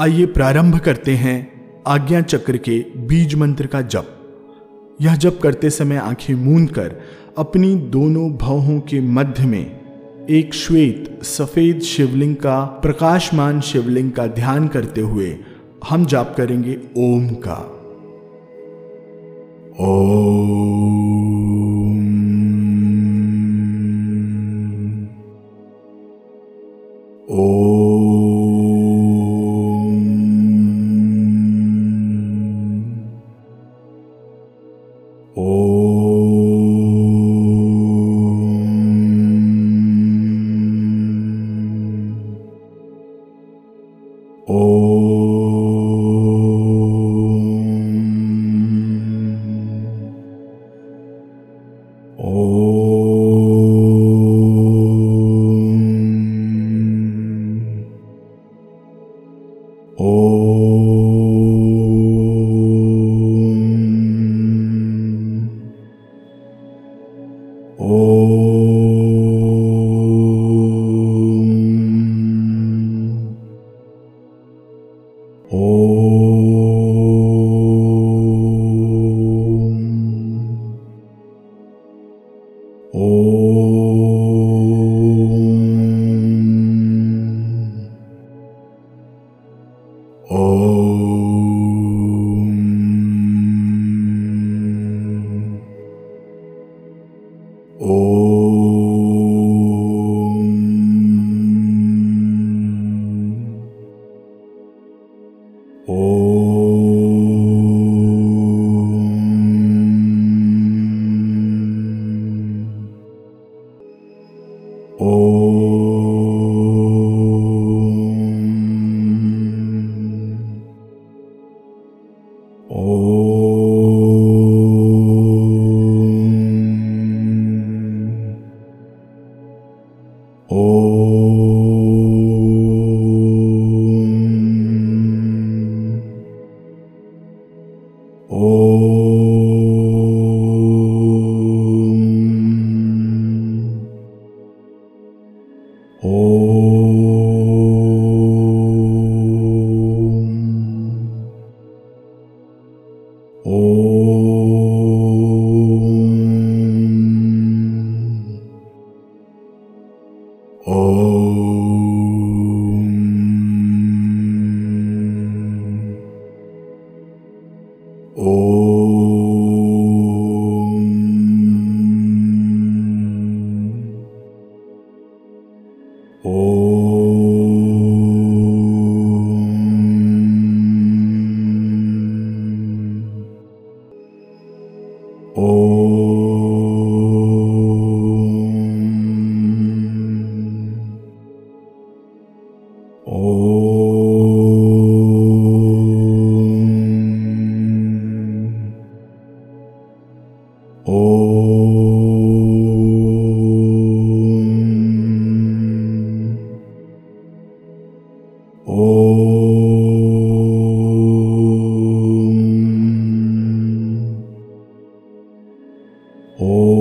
आइए प्रारंभ करते हैं आज्ञा चक्र के बीज मंत्र का जप। यह जप करते समय आँखें मूंद कर अपनी दोनों भवों के मध्य में एक श्वेत, सफ़ेद शिवलिंग का, प्रकाशमान शिवलिंग का ध्यान करते हुए हम जाप करेंगे ओम का। ओम। Oh. Oh.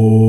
Oh.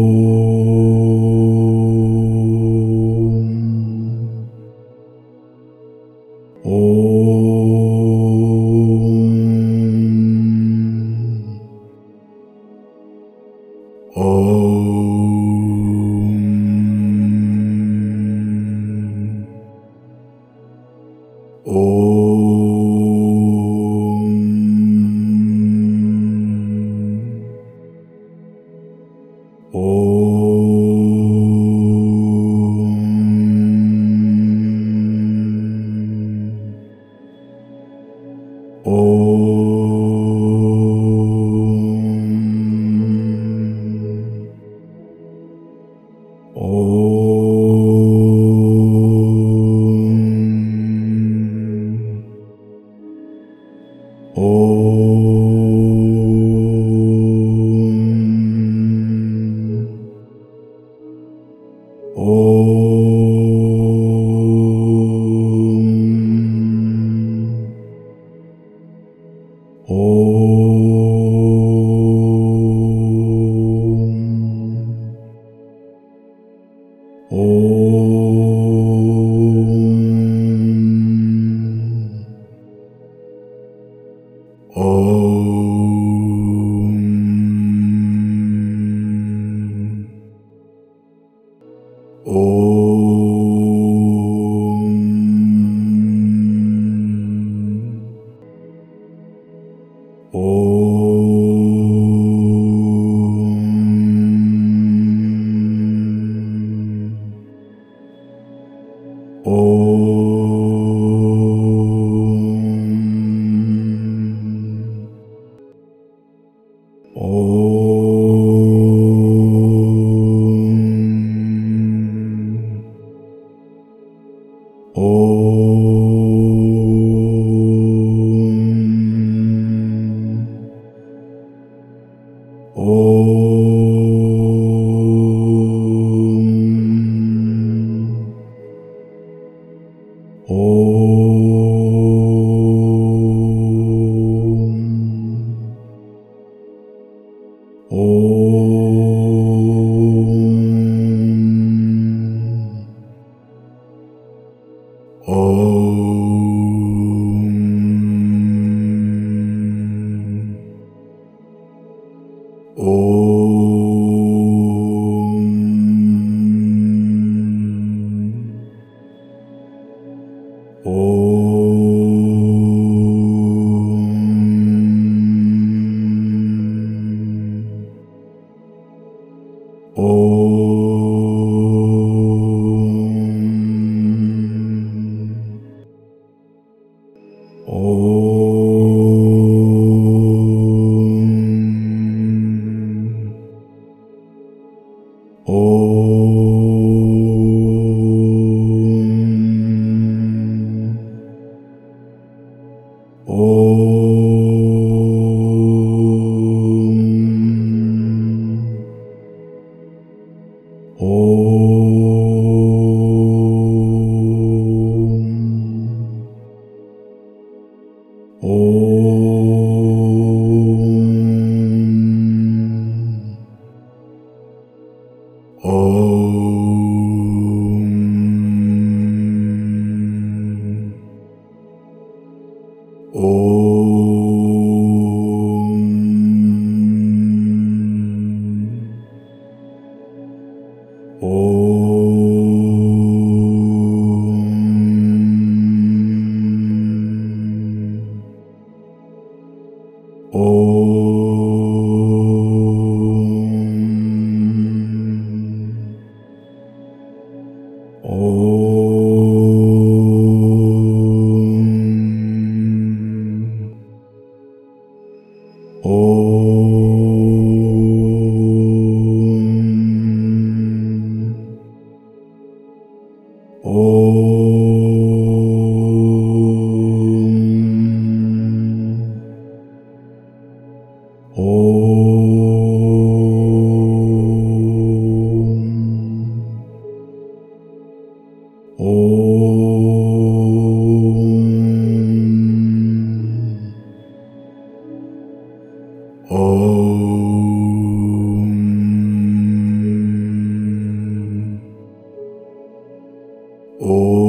Oh. Oh. Oh.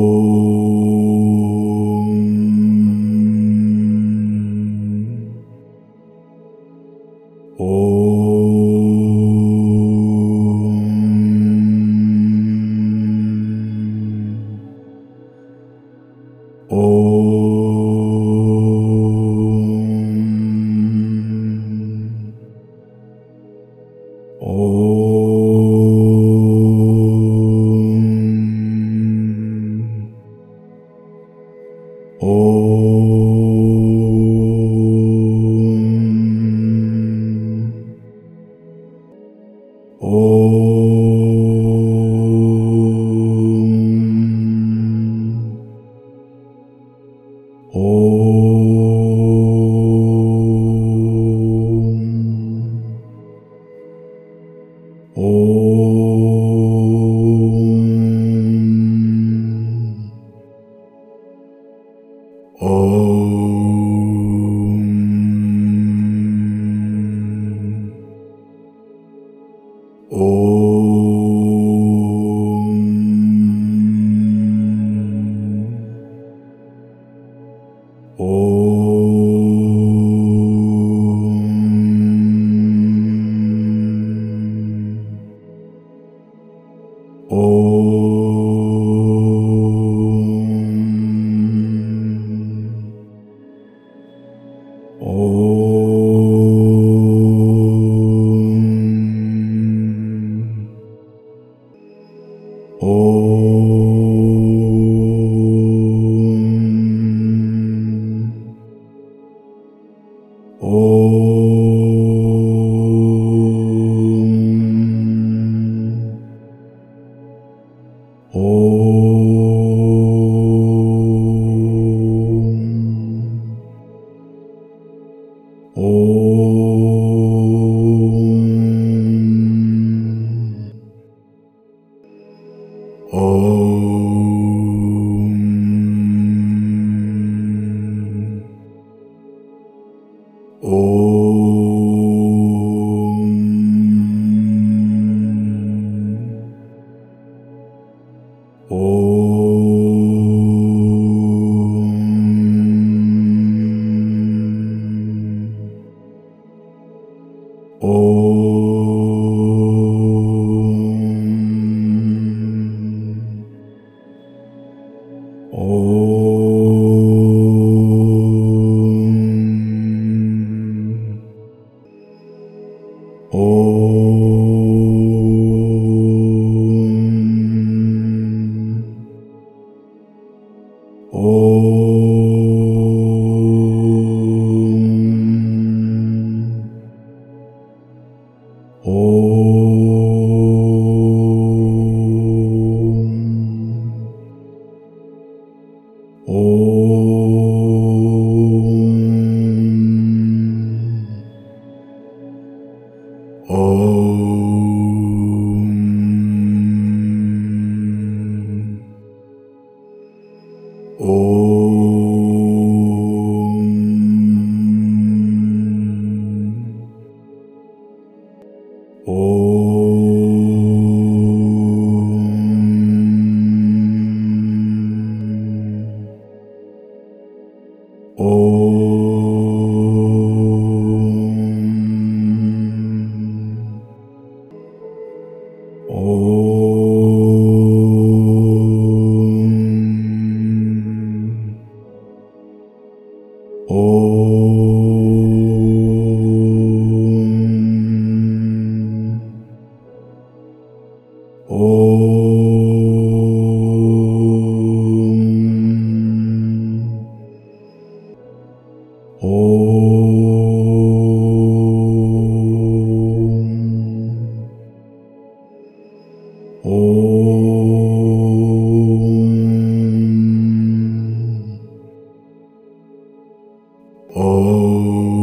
Oh.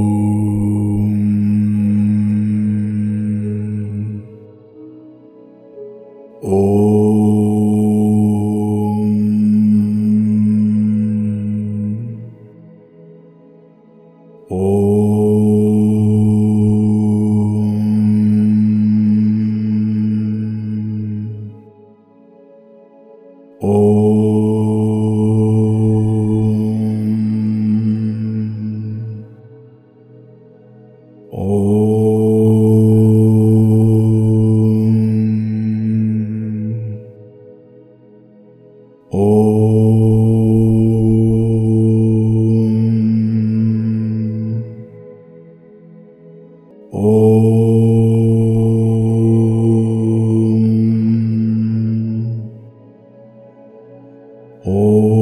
Oh.